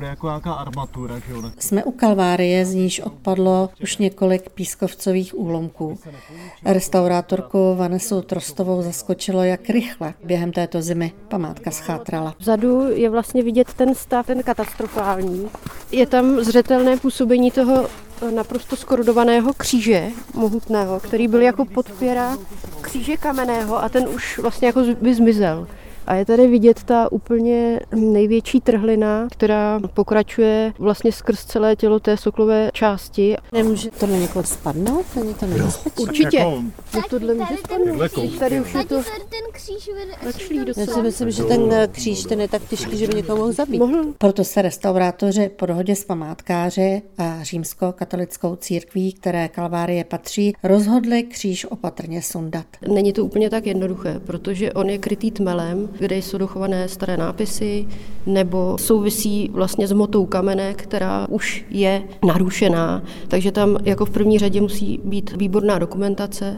bude jako nějaká armatura, že jo? Jsme u Kalvárie, z níž odpadlo už několik pískovcových úlomků. Restaurátorku Vanesu Trostovou zaskočilo, jak rychle během této zimy památka schátrala. Vzadu je vlastně vidět ten stav, ten katastrofální. Je tam zřetelné působení toho naprosto skorodovaného kříže mohutného, který byl jako podpěra kříže kamenného a ten už vlastně jako by zmizel. A je tady vidět ta úplně největší trhlina, která pokračuje vlastně skrz celé tělo té soklové části. Nemůže to na někoho spadnout? Není to nebezpečné? Určitě. Jako, tohle může spadnout. Tady už je to kříž začlý Já si myslím, že ten eh, kříž ten je tak těžký, že by někoho mohl zabít. Mohl. Proto se restaurátoři po dohodě s památkáři a římsko-katolickou církví, které Kalvárie patří, rozhodli kříž opatrně sundat. Není to úplně tak jednoduché, protože on je krytý tmelem, kde jsou dochované staré nápisy, nebo souvisí vlastně s motou kamene, která už je narušená. Takže tam jako v první řadě musí být výborná dokumentace,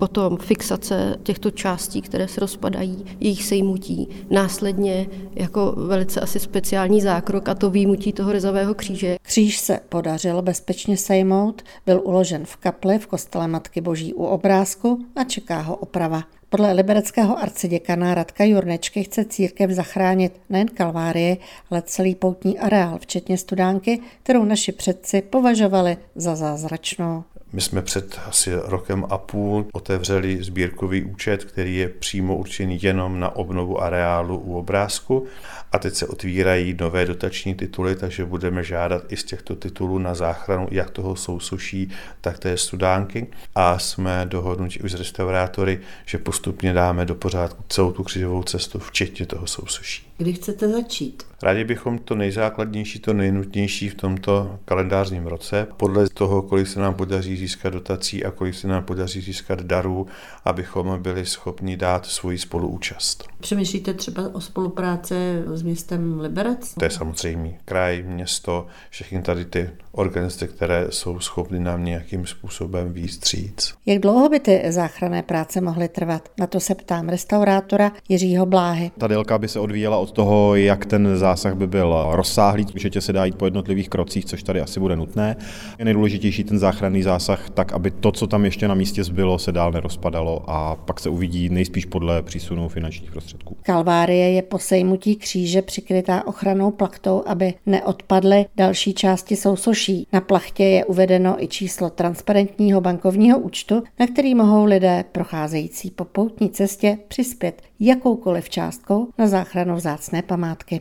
potom fixace těchto částí, které se rozpadají, jejich sejmutí, následně jako velice asi speciální zákrok a to výjimutí toho rezavého kříže. Kříž se podařilo bezpečně sejmout, byl uložen v kapli v kostele Matky Boží u obrázku a čeká ho oprava. Podle libereckého arciděkana Radka Jurnečky chce církev zachránit nejen Kalvárie, ale celý poutní areál, včetně studánky, kterou naši předci považovali za zázračnou. My jsme před asi rokem a půl otevřeli sbírkový účet, který je přímo určený jenom na obnovu areálu u obrázku a teď se otvírají nové dotační tituly, takže budeme žádat i z těchto titulů na záchranu jak toho sousuší, tak té studánky a jsme dohodnutí už s restaurátory, že postupně dáme do pořádku celou tu křižovou cestu, včetně toho sousuší. Kdy chcete začít? Rádi bychom to nejzákladnější, to nejnutnější v tomto kalendářním roce, podle toho, kolik se nám podaří získat dotací a kolik se nám podaří získat darů, abychom byli schopni dát svoji spoluúčast. Přemýšlíte třeba o spolupráci s městem Liberec? To je samozřejmě kraj, město, všechny tady ty organizace, které jsou schopny nám nějakým způsobem výstříc. Jak dlouho by ty záchranné práce mohly trvat? Na to se ptám restaurátora Jiřího Bláhy. Ta délka by se odvíjela od toho, jak ten zásah by byl rozsáhlý. Určitě se dá jít po jednotlivých krocích, což tady asi bude nutné. Je nejdůležitější ten záchranný zásah, tak aby to, co tam ještě na místě zbylo, se dál nerozpadalo a pak se uvidí nejspíš podle přísunu finančních prostředků. Kalvárie je po sejmutí kříže přikrytá ochranou plachtou, aby neodpadly další části sousoší. Na plachtě je uvedeno i číslo transparentního bankovního účtu, na který mohou lidé procházející po poutní cestě přispět jakoukoliv částkou na záchranu vzácné památky.